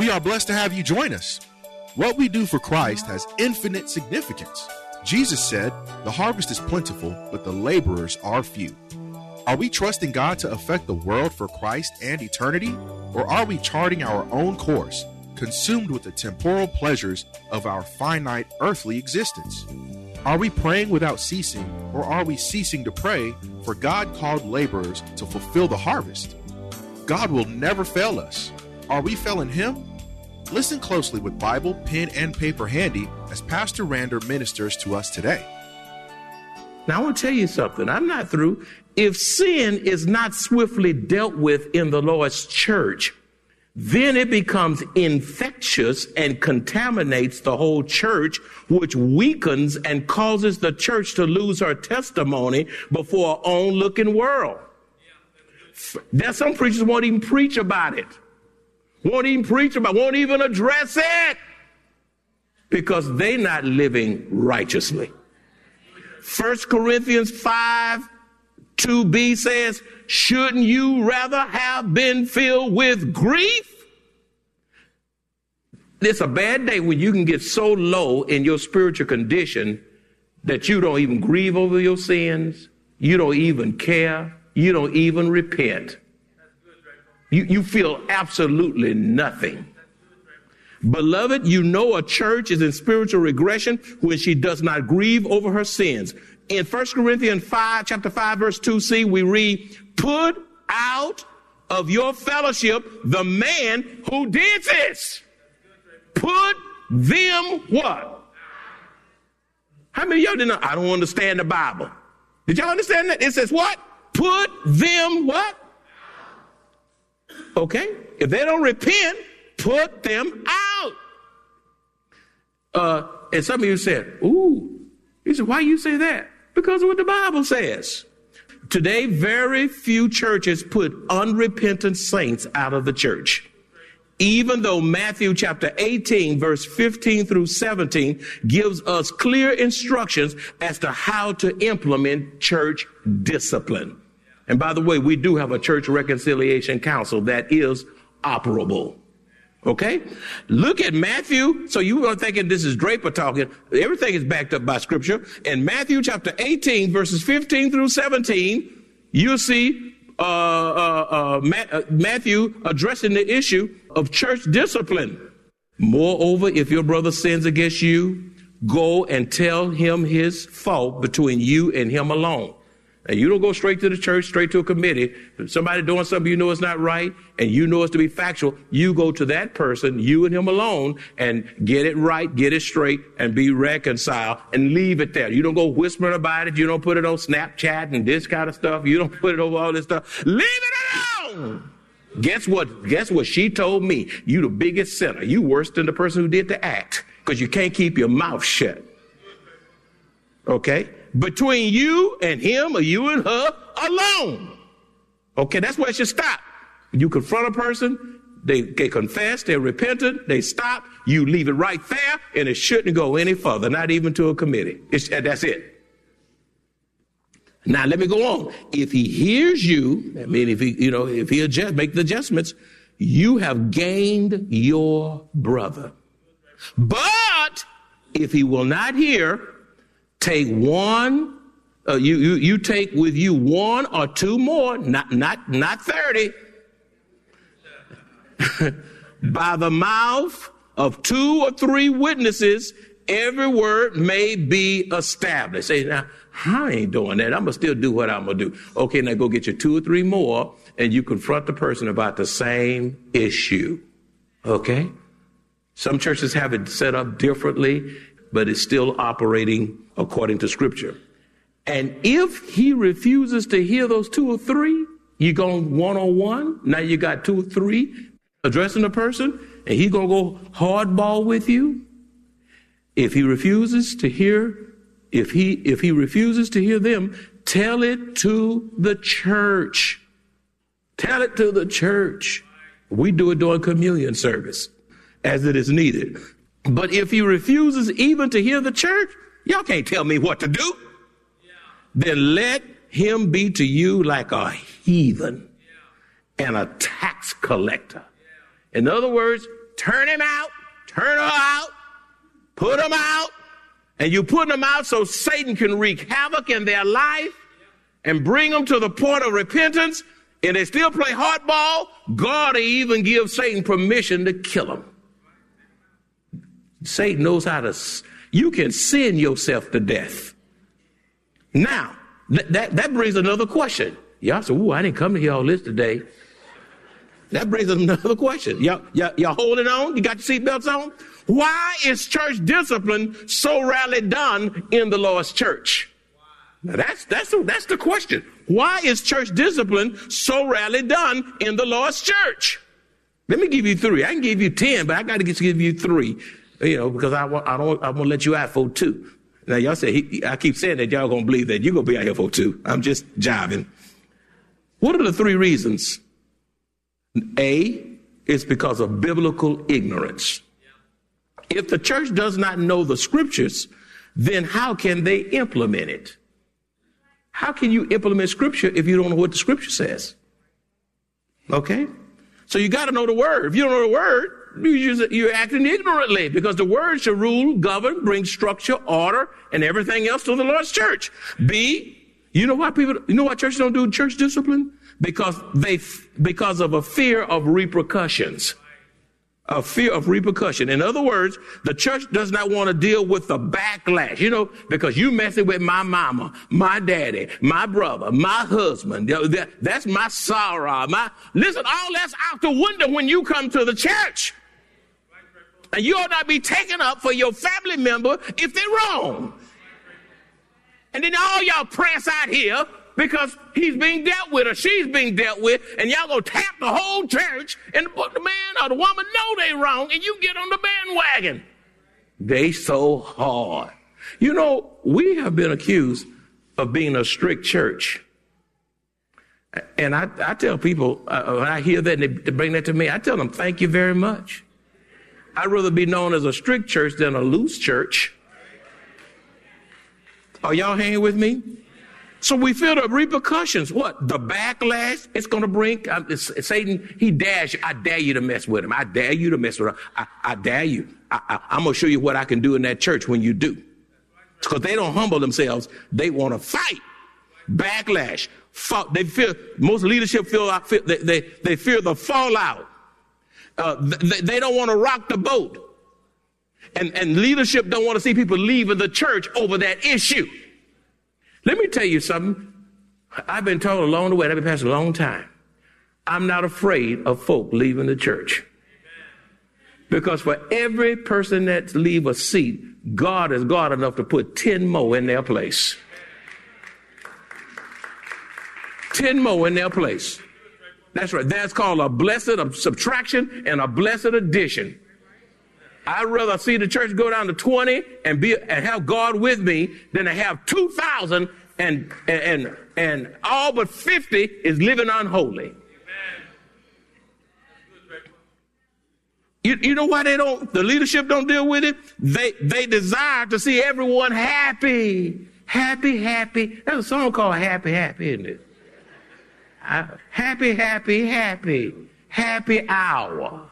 We are blessed to have you join us. What we do for Christ has infinite significance. Jesus said, The harvest is plentiful, but the laborers are few. Are we trusting God to affect the world for Christ and eternity? Or are we charting our own course, consumed with the temporal pleasures of our finite earthly existence? Are we praying without ceasing, or are we ceasing to pray for God called laborers to fulfill the harvest? God will never fail us. Are we failing Him? Listen closely with Bible, pen, and paper handy as Pastor Rander ministers to us today. Now, I want to tell you something. I'm not through. If sin is not swiftly dealt with in the Lord's church, then it becomes infectious and contaminates the whole church, which weakens and causes the church to lose her testimony before own looking world. There's some preachers won't even preach about it. Won't even preach about, won't even address it because they're not living righteously. First Corinthians 5 2b says, Shouldn't you rather have been filled with grief? It's a bad day when you can get so low in your spiritual condition that you don't even grieve over your sins, you don't even care, you don't even repent. You, you feel absolutely nothing. Beloved, you know a church is in spiritual regression when she does not grieve over her sins. In 1 Corinthians 5, chapter 5, verse 2c, we read, Put out of your fellowship the man who did this. Put them what? How many of y'all didn't? I don't understand the Bible. Did y'all understand that? It says what? Put them what? Okay? If they don't repent, put them out. Uh, and some of you said, ooh, He said, why you say that? Because of what the Bible says. Today, very few churches put unrepentant saints out of the church. Even though Matthew chapter 18 verse 15 through 17 gives us clear instructions as to how to implement church discipline. And by the way, we do have a church reconciliation council that is operable. Okay? Look at Matthew. So you are thinking this is Draper talking. Everything is backed up by scripture. In Matthew chapter 18, verses 15 through 17, you'll see uh, uh, uh, uh, Matthew addressing the issue of church discipline. Moreover, if your brother sins against you, go and tell him his fault between you and him alone. And you don't go straight to the church, straight to a committee. Somebody doing something you know is not right and you know it's to be factual, you go to that person, you and him alone, and get it right, get it straight, and be reconciled and leave it there. You don't go whispering about it. You don't put it on Snapchat and this kind of stuff. You don't put it over all this stuff. Leave it alone. Guess what? Guess what she told me? You the biggest sinner. You worse than the person who did the act because you can't keep your mouth shut. Okay? Between you and him or you and her alone. Okay, that's where it should stop. You confront a person, they, they confess, they're repentant, they stop, you leave it right there, and it shouldn't go any further, not even to a committee. It's, that's it. Now let me go on. If he hears you, I mean, if he, you know, if he adjust, make the adjustments, you have gained your brother. But if he will not hear, take one. Uh, you, you you take with you one or two more, not not not thirty. By the mouth of two or three witnesses, every word may be established. Say now, I ain't doing that. I'm gonna still do what I'm gonna do. Okay, now go get you two or three more, and you confront the person about the same issue. Okay. Some churches have it set up differently but is still operating according to scripture. And if he refuses to hear those two or three, you go one on one. Now you got two or three addressing a person, and he gonna go hardball with you. If he refuses to hear, if he if he refuses to hear them, tell it to the church. Tell it to the church. We do it during communion service as it is needed. But if he refuses even to hear the church, y'all can't tell me what to do. Then let him be to you like a heathen and a tax collector. In other words, turn him out, turn her out, put them out, and you put them out so Satan can wreak havoc in their life and bring them to the point of repentance, and they still play hardball, God even give Satan permission to kill them. Satan knows how to, you can sin yourself to death. Now, th- that, that brings another question. Y'all say, ooh, I didn't come to hear all this today. That brings another question. Y'all, y'all, y'all holding on? You got your seatbelts on? Why is church discipline so rarely done in the Lord's church? Now that's, that's, the, that's the question. Why is church discipline so rarely done in the Lord's church? Let me give you three. I can give you ten, but I got to give you three. You know, because I want, I don't, I want to let you out for two. Now y'all say, he, I keep saying that y'all gonna believe that you're gonna be out here for two. I'm just jiving. What are the three reasons? A is because of biblical ignorance. If the church does not know the scriptures, then how can they implement it? How can you implement scripture if you don't know what the scripture says? Okay? So you got to know the word. If you don't know the word, you're acting ignorantly because the word should rule, govern, bring structure, order, and everything else to the Lord's church. B, you know why people, you know why churches don't do church discipline? Because they, because of a fear of repercussions. A fear of repercussion. In other words, the church does not want to deal with the backlash, you know, because you messing with my mama, my daddy, my brother, my husband. That's my sorrow. My, listen, all that's out the window when you come to the church. And you ought not be taken up for your family member if they're wrong. And then all y'all press out here because he's being dealt with or she's being dealt with, and y'all gonna tap the whole church and put the man or the woman know they wrong, and you get on the bandwagon. They so hard. You know, we have been accused of being a strict church. And I, I tell people, uh, when I hear that and they, they bring that to me, I tell them, thank you very much. I'd rather be known as a strict church than a loose church. Are y'all hanging with me? So we feel the repercussions. What? The backlash it's going to bring. Uh, Satan, he dares you. I dare you to mess with him. I dare you to mess with him. I, I dare you. I, am going to show you what I can do in that church when you do. Because they don't humble themselves. They want to fight. Backlash. they fear, most leadership feel, feel they, they, they fear the fallout. Uh, they, they don't want to rock the boat. And, and leadership don't want to see people leaving the church over that issue. Let me tell you something. I've been told along the way, I've been passing a long time. I'm not afraid of folk leaving the church. Because for every person that leave a seat, God is God enough to put 10 more in their place. 10 more in their place. That's right. That's called a blessed subtraction and a blessed addition. I'd rather see the church go down to 20 and be and have God with me than to have 2,000 and, and, and all but 50 is living unholy. You, you know why they don't, the leadership don't deal with it? They, they desire to see everyone happy. Happy, happy. There's a song called Happy, Happy, isn't it? Happy, happy, happy. Happy hour.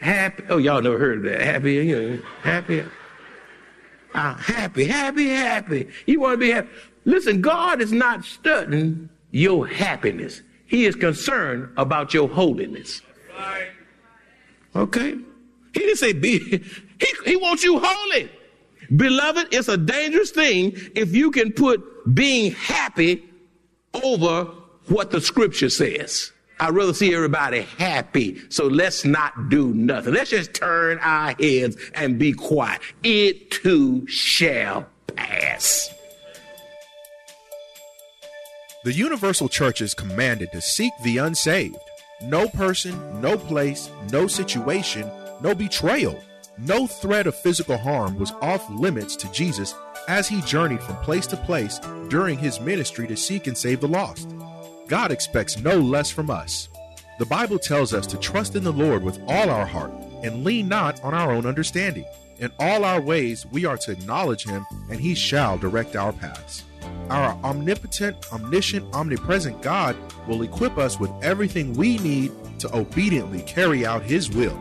Happy. Oh, y'all never heard of that. Happy, you know, happy. Uh, happy, happy, happy. You want to be happy. Listen, God is not studying your happiness. He is concerned about your holiness. Okay? He didn't say be, he, he wants you holy. Beloved, it's a dangerous thing if you can put being happy over what the scripture says. I'd rather see everybody happy. So let's not do nothing. Let's just turn our heads and be quiet. It too shall pass. The universal church is commanded to seek the unsaved. No person, no place, no situation, no betrayal, no threat of physical harm was off limits to Jesus as he journeyed from place to place during his ministry to seek and save the lost. God expects no less from us. The Bible tells us to trust in the Lord with all our heart and lean not on our own understanding. In all our ways, we are to acknowledge him, and he shall direct our paths. Our omnipotent, omniscient, omnipresent God will equip us with everything we need to obediently carry out his will.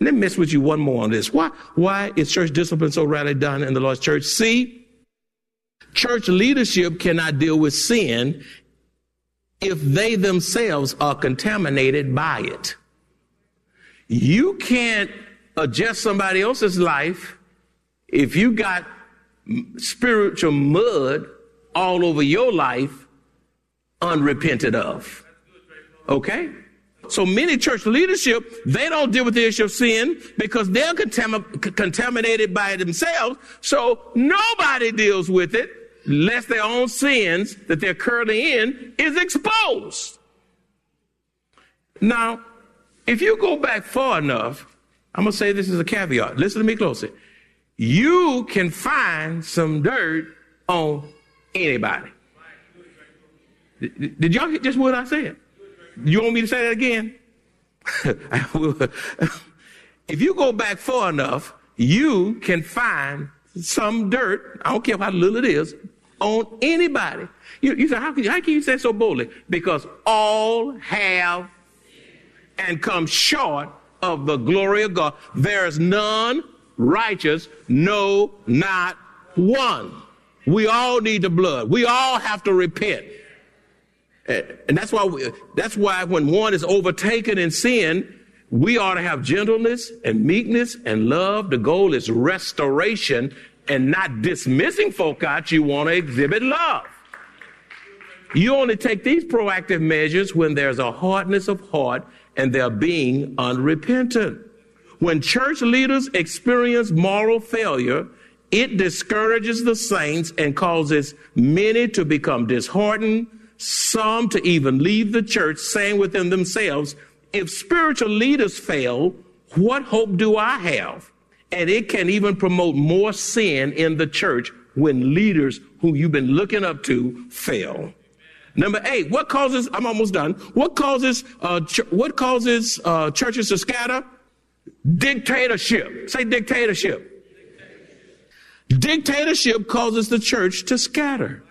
Let me mess with you one more on this. Why, why is church discipline so rarely done in the Lord's church? See, church leadership cannot deal with sin if they themselves are contaminated by it. You can't adjust somebody else's life if you got spiritual mud all over your life unrepented of. Okay? So many church leadership, they don't deal with the issue of sin because they're contam- contaminated by it themselves. So nobody deals with it lest their own sins that they're currently in is exposed. Now, if you go back far enough, I'm going to say this is a caveat. Listen to me closely. You can find some dirt on anybody. Did y'all hear just what I said? You want me to say that again? if you go back far enough, you can find some dirt, I don't care how little it is, on anybody. You, you say, how can, you, how can you say so boldly? Because all have and come short of the glory of God. There is none righteous, no, not one. We all need the blood. We all have to repent. Eh, and that's why, we, that's why when one is overtaken in sin, we ought to have gentleness and meekness and love. The goal is restoration and not dismissing folk out. You want to exhibit love. You only take these proactive measures when there's a hardness of heart and they're being unrepentant. When church leaders experience moral failure, it discourages the saints and causes many to become disheartened, some to even leave the church, saying within themselves, if spiritual leaders fail, what hope do I have? And it can even promote more sin in the church when leaders who you've been looking up to fail. Number eight, what causes, I'm almost done. What causes, uh, ch- what causes, uh, churches to scatter? Dictatorship. Say dictatorship. Dictatorship causes the church to scatter.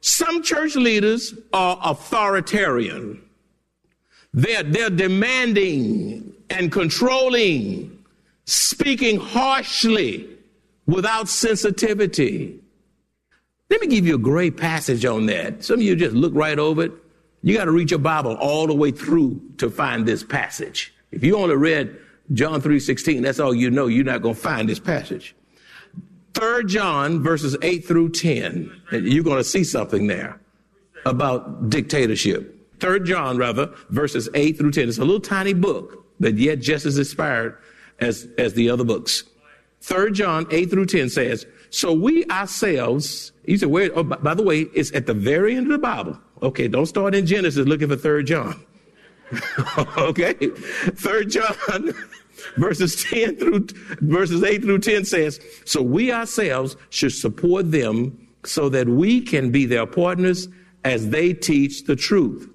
Some church leaders are authoritarian. They're, they're demanding and controlling, speaking harshly without sensitivity. Let me give you a great passage on that. Some of you just look right over it. You got to read your Bible all the way through to find this passage. If you only read John 3:16, that's all you know, you're not going to find this passage. Third John verses 8 through 10. You're going to see something there about dictatorship. Third John rather verses 8 through 10. It's a little tiny book, but yet just as inspired as, as the other books. Third John 8 through 10 says, so we ourselves, you said, where, oh, by the way, it's at the very end of the Bible. Okay, don't start in Genesis looking for third John. okay? Third John verses 10 through verses 8 through 10 says, So we ourselves should support them so that we can be their partners as they teach the truth.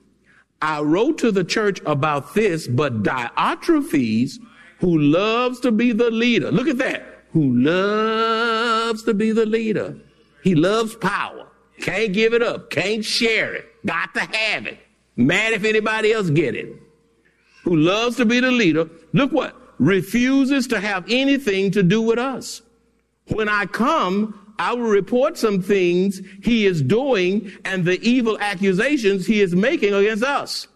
I wrote to the church about this, but Diotrephes, who loves to be the leader, look at that, who loves to be the leader. He loves power. Can't give it up. Can't share it. Got to have it. Mad if anybody else get it. Who loves to be the leader. Look what? refuses to have anything to do with us. When I come, I will report some things he is doing and the evil accusations he is making against us.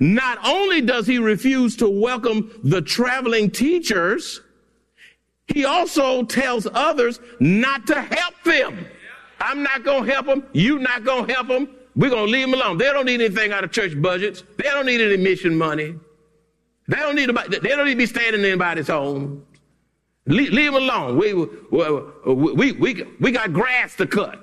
Not only does he refuse to welcome the traveling teachers, he also tells others not to help them. I'm not going to help them. You're not going to help them. we're going to leave them alone. They don't need anything out of church budgets. They don't need any mission money. They don't need, they don't need to be staying in anybody's home. Leave, leave them alone. We, we, we, we, we got grass to cut.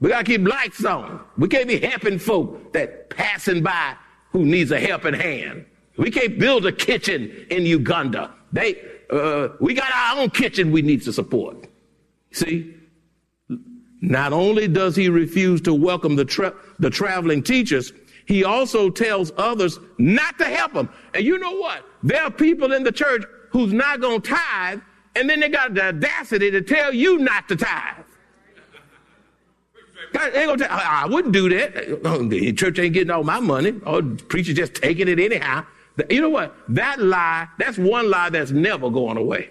We got to keep lights on. We can't be helping folk that passing by who needs a helping hand. We can't build a kitchen in Uganda. They, uh, we got our own kitchen we need to support. See? Not only does he refuse to welcome the, tra- the traveling teachers, he also tells others not to help them. And you know what? There are people in the church who's not going to tithe, and then they got the audacity to tell you not to tithe. They gonna wouldn't do that. The church ain't getting all my money. Or preacher just taking it anyhow. You know what? That lie, that's one lie that's never going away.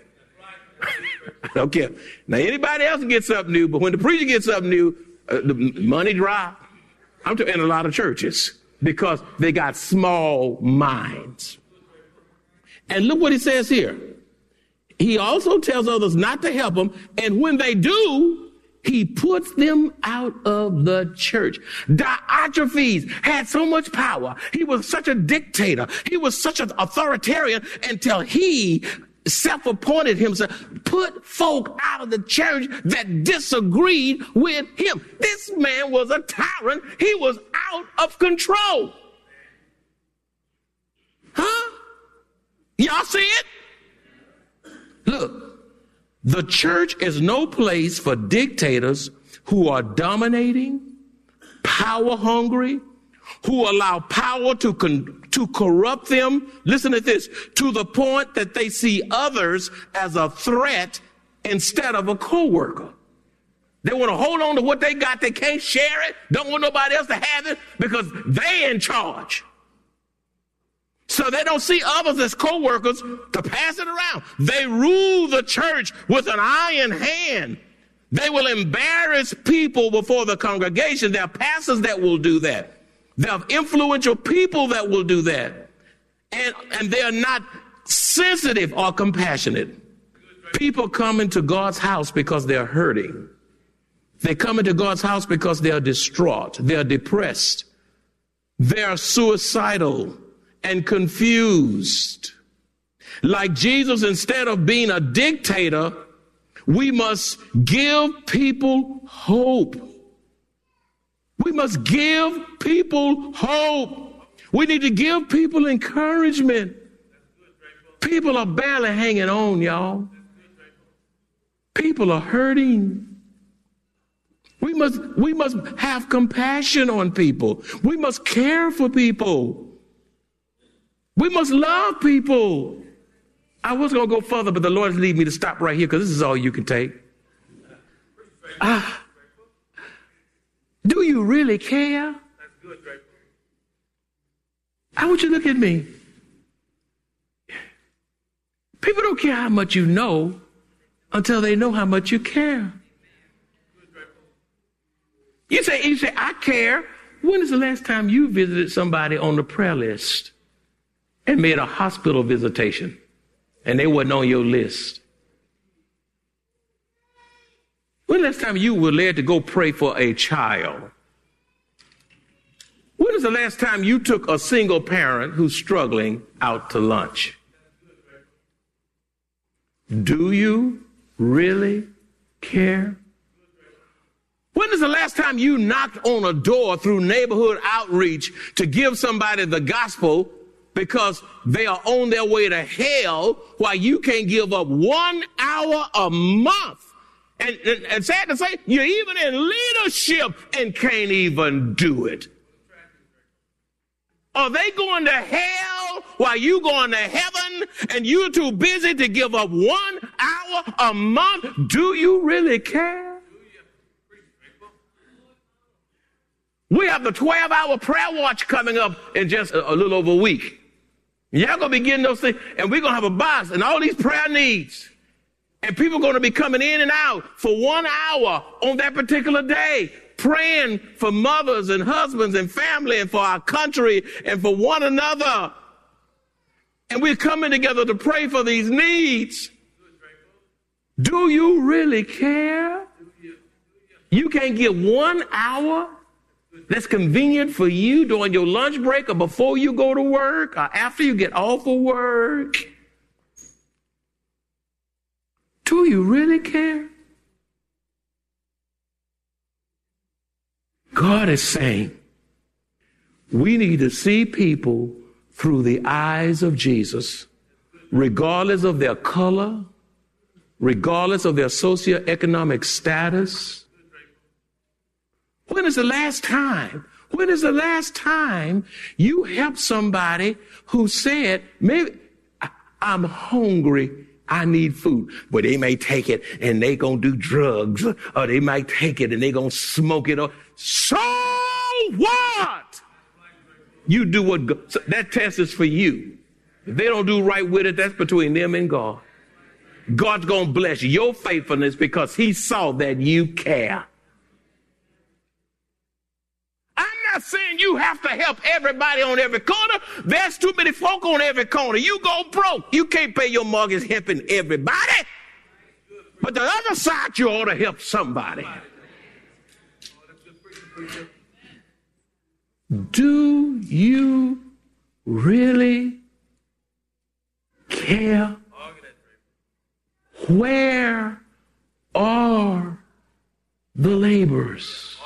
I don't care. Now anybody else gets something new, but when the preacher gets something new, uh, the money dry. I'm in a lot of churches because they got small minds. And look what he says here. He also tells others not to help them, and when they do, he puts them out of the church. Diotrephes had so much power. He was such a dictator. He was such an authoritarian until he self-appointed himself, put folk out of the church that disagreed with him. This man was a tyrant. He was out of control. Huh? Y'all see it? The church is no place for dictators who are dominating, power hungry, who allow power to, con- to corrupt them. Listen to this to the point that they see others as a threat instead of a co-worker. They want to hold on to what they got. They can't share it. Don't want nobody else to have it because they in charge. So they don't see others as co-workers to pass it around. They rule the church with an iron hand. They will embarrass people before the congregation. There are pastors that will do that. There are influential people that will do that. And, and they are not sensitive or compassionate. People come into God's house because they're hurting. They come into God's house because they are distraught. They are depressed. They are suicidal and confused. Like Jesus, instead of being a dictator, we must give people hope. We must give people hope. We need to give people encouragement. People are barely hanging on, y'all. People are hurting. We must, we must have compassion on people. We must care for people. We must love people. I was going to go further, but the Lord has lead me to stop right here because this is all you can take. Ah. Do you really care? I want you to look at me. People don't care how much you know until they know how much you care. You say, you say, I care. When is the last time you visited somebody on the prayer list? And made a hospital visitation and they wasn't on your list? When was the last time you were led to go pray for a child? When is the last time you took a single parent who's struggling out to lunch? Do you really care? When is the last time you knocked on a door through neighborhood outreach to give somebody the gospel because they are on their way to hell while you can't give up one hour a month. And, and, and sad to say, you're even in leadership and can't even do it. Are they going to hell while you going to heaven and you're too busy to give up one hour a month? Do you really care? We have the 12 hour prayer watch coming up in just a, a little over a week. Y'all gonna be getting those things, and we're gonna have a box and all these prayer needs. And people are gonna be coming in and out for one hour on that particular day, praying for mothers and husbands and family and for our country and for one another. And we're coming together to pray for these needs. Do you really care? You can't get one hour that's convenient for you during your lunch break or before you go to work or after you get off of work. Do you really care? God is saying we need to see people through the eyes of Jesus, regardless of their color, regardless of their socioeconomic status. When is the last time? When is the last time you helped somebody who said, maybe I'm hungry, I need food. But they may take it and they gonna do drugs, or they might take it and they gonna smoke it. Or so what? You do what God, so that test is for you. If they don't do right with it, that's between them and God. God's gonna bless your faithfulness because He saw that you care. I'm saying you have to help everybody on every corner. There's too many folk on every corner. You go broke. You can't pay your mortgage helping everybody. But the other side, you ought to help somebody. Do you really care? Where are the laborers?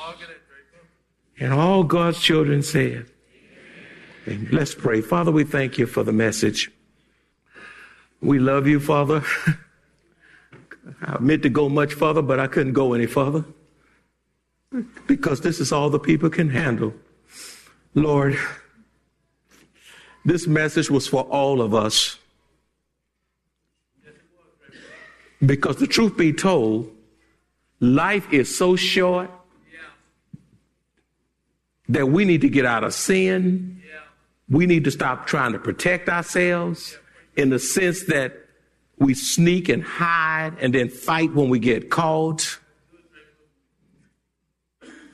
And all God's children said, Amen. Let's pray. Father, we thank you for the message. We love you, Father. I meant to go much further, but I couldn't go any further because this is all the people can handle. Lord, this message was for all of us. Because the truth be told, life is so short that we need to get out of sin. We need to stop trying to protect ourselves in the sense that we sneak and hide and then fight when we get caught.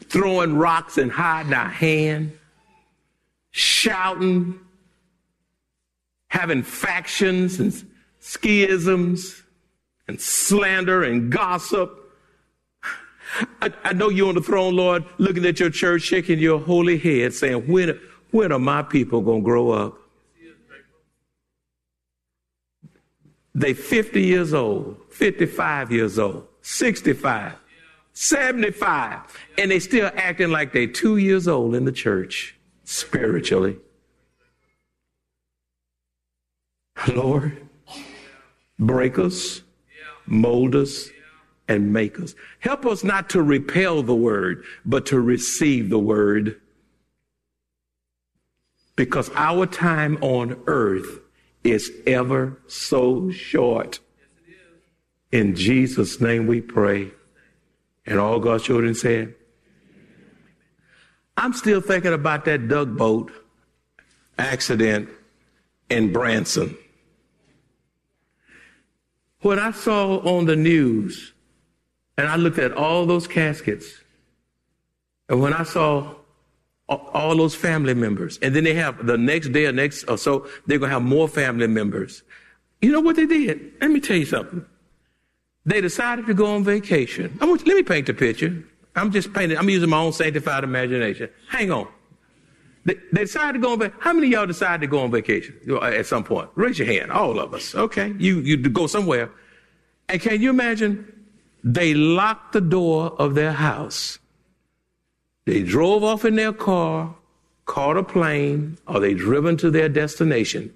Throwing rocks and hiding our hand. Shouting. Having factions and schisms and slander and gossip. I, I, know you're on the throne, Lord, looking at your church, shaking your holy head, saying, when, when are my people going to grow up? They 50 years old, 55 years old, 65, 75, and they still acting like they two years old in the church spiritually. Lord, break us, mold us, and make us. Help us not to repel the word, but to receive the word. Because our time on earth is ever so short. In Jesus' name we pray. And all God's children said, I'm still thinking about that duck boat accident in Branson. What I saw on the news, and I looked at all those caskets, and when I saw all those family members. And then they have the next day or next or so, they're going to have more family members. You know what they did? Let me tell you something. They decided to go on vacation. I want, let me paint the picture. I'm just painting, I'm using my own sanctified imagination. Hang on. They, they decided to go on vacation. How many of y'all decided to go on vacation at some point? Raise your hand. All of us. Okay. You, you go somewhere. And can you imagine? They locked the door of their house they drove off in their car, caught a plane, or they driven to their destination,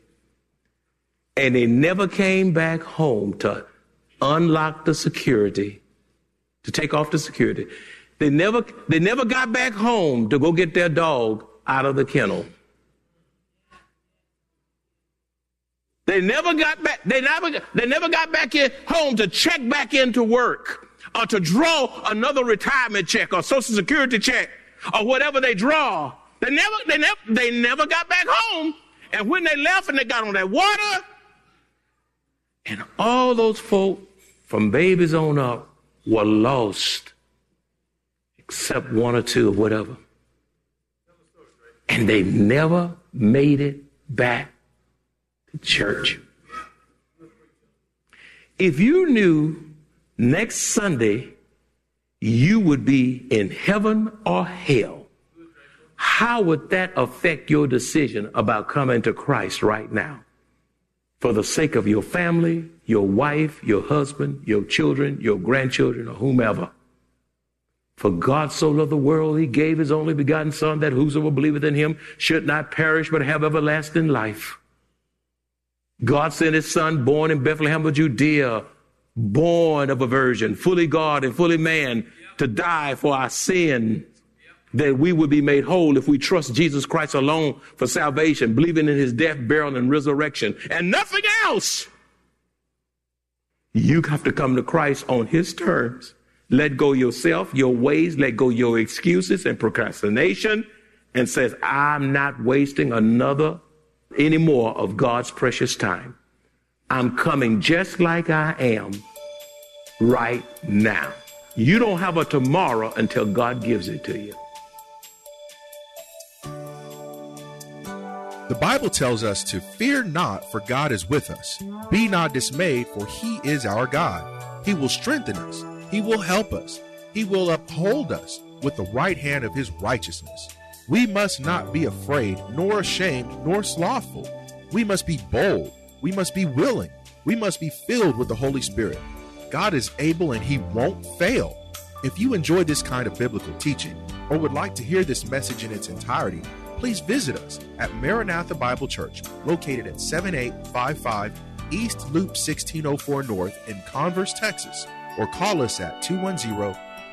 and they never came back home to unlock the security, to take off the security. They never, they never got back home to go get their dog out of the kennel. They never got back, they never, they never got back in home to check back into work or to draw another retirement check or social security check or whatever they draw. They never, they never, they never got back home. And when they left and they got on that water, and all those folk from babies on up were lost, except one or two or whatever. And they never made it back church. If you knew next Sunday you would be in heaven or hell, how would that affect your decision about coming to Christ right now? For the sake of your family, your wife, your husband, your children, your grandchildren, or whomever. For God so loved the world, he gave his only begotten Son, that whosoever believeth in him should not perish, but have everlasting life. God sent his Son, born in Bethlehem of Judea, born of a virgin, fully God and fully man, to die for our sin, that we would be made whole if we trust Jesus Christ alone for salvation, believing in his death, burial, and resurrection, and nothing else. You have to come to Christ on his terms. Let go yourself, your ways, let go your excuses and procrastination, and says, I'm not wasting another any more of God's precious time. I'm coming just like I am right now. You don't have a tomorrow until God gives it to you. The Bible tells us to fear not, for God is with us. Be not dismayed, for he is our God. He will strengthen us, he will help us, he will uphold us with the right hand of his righteousness. We must not be afraid, nor ashamed, nor slothful. We must be bold. We must be willing. We must be filled with the Holy Spirit. God is able and he won't fail. If you enjoy this kind of biblical teaching or would like to hear this message in its entirety, please visit us at Maranatha Bible Church, located at 7855 East Loop 1604 North in Converse, Texas, or call us at 210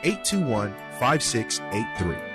821 5683.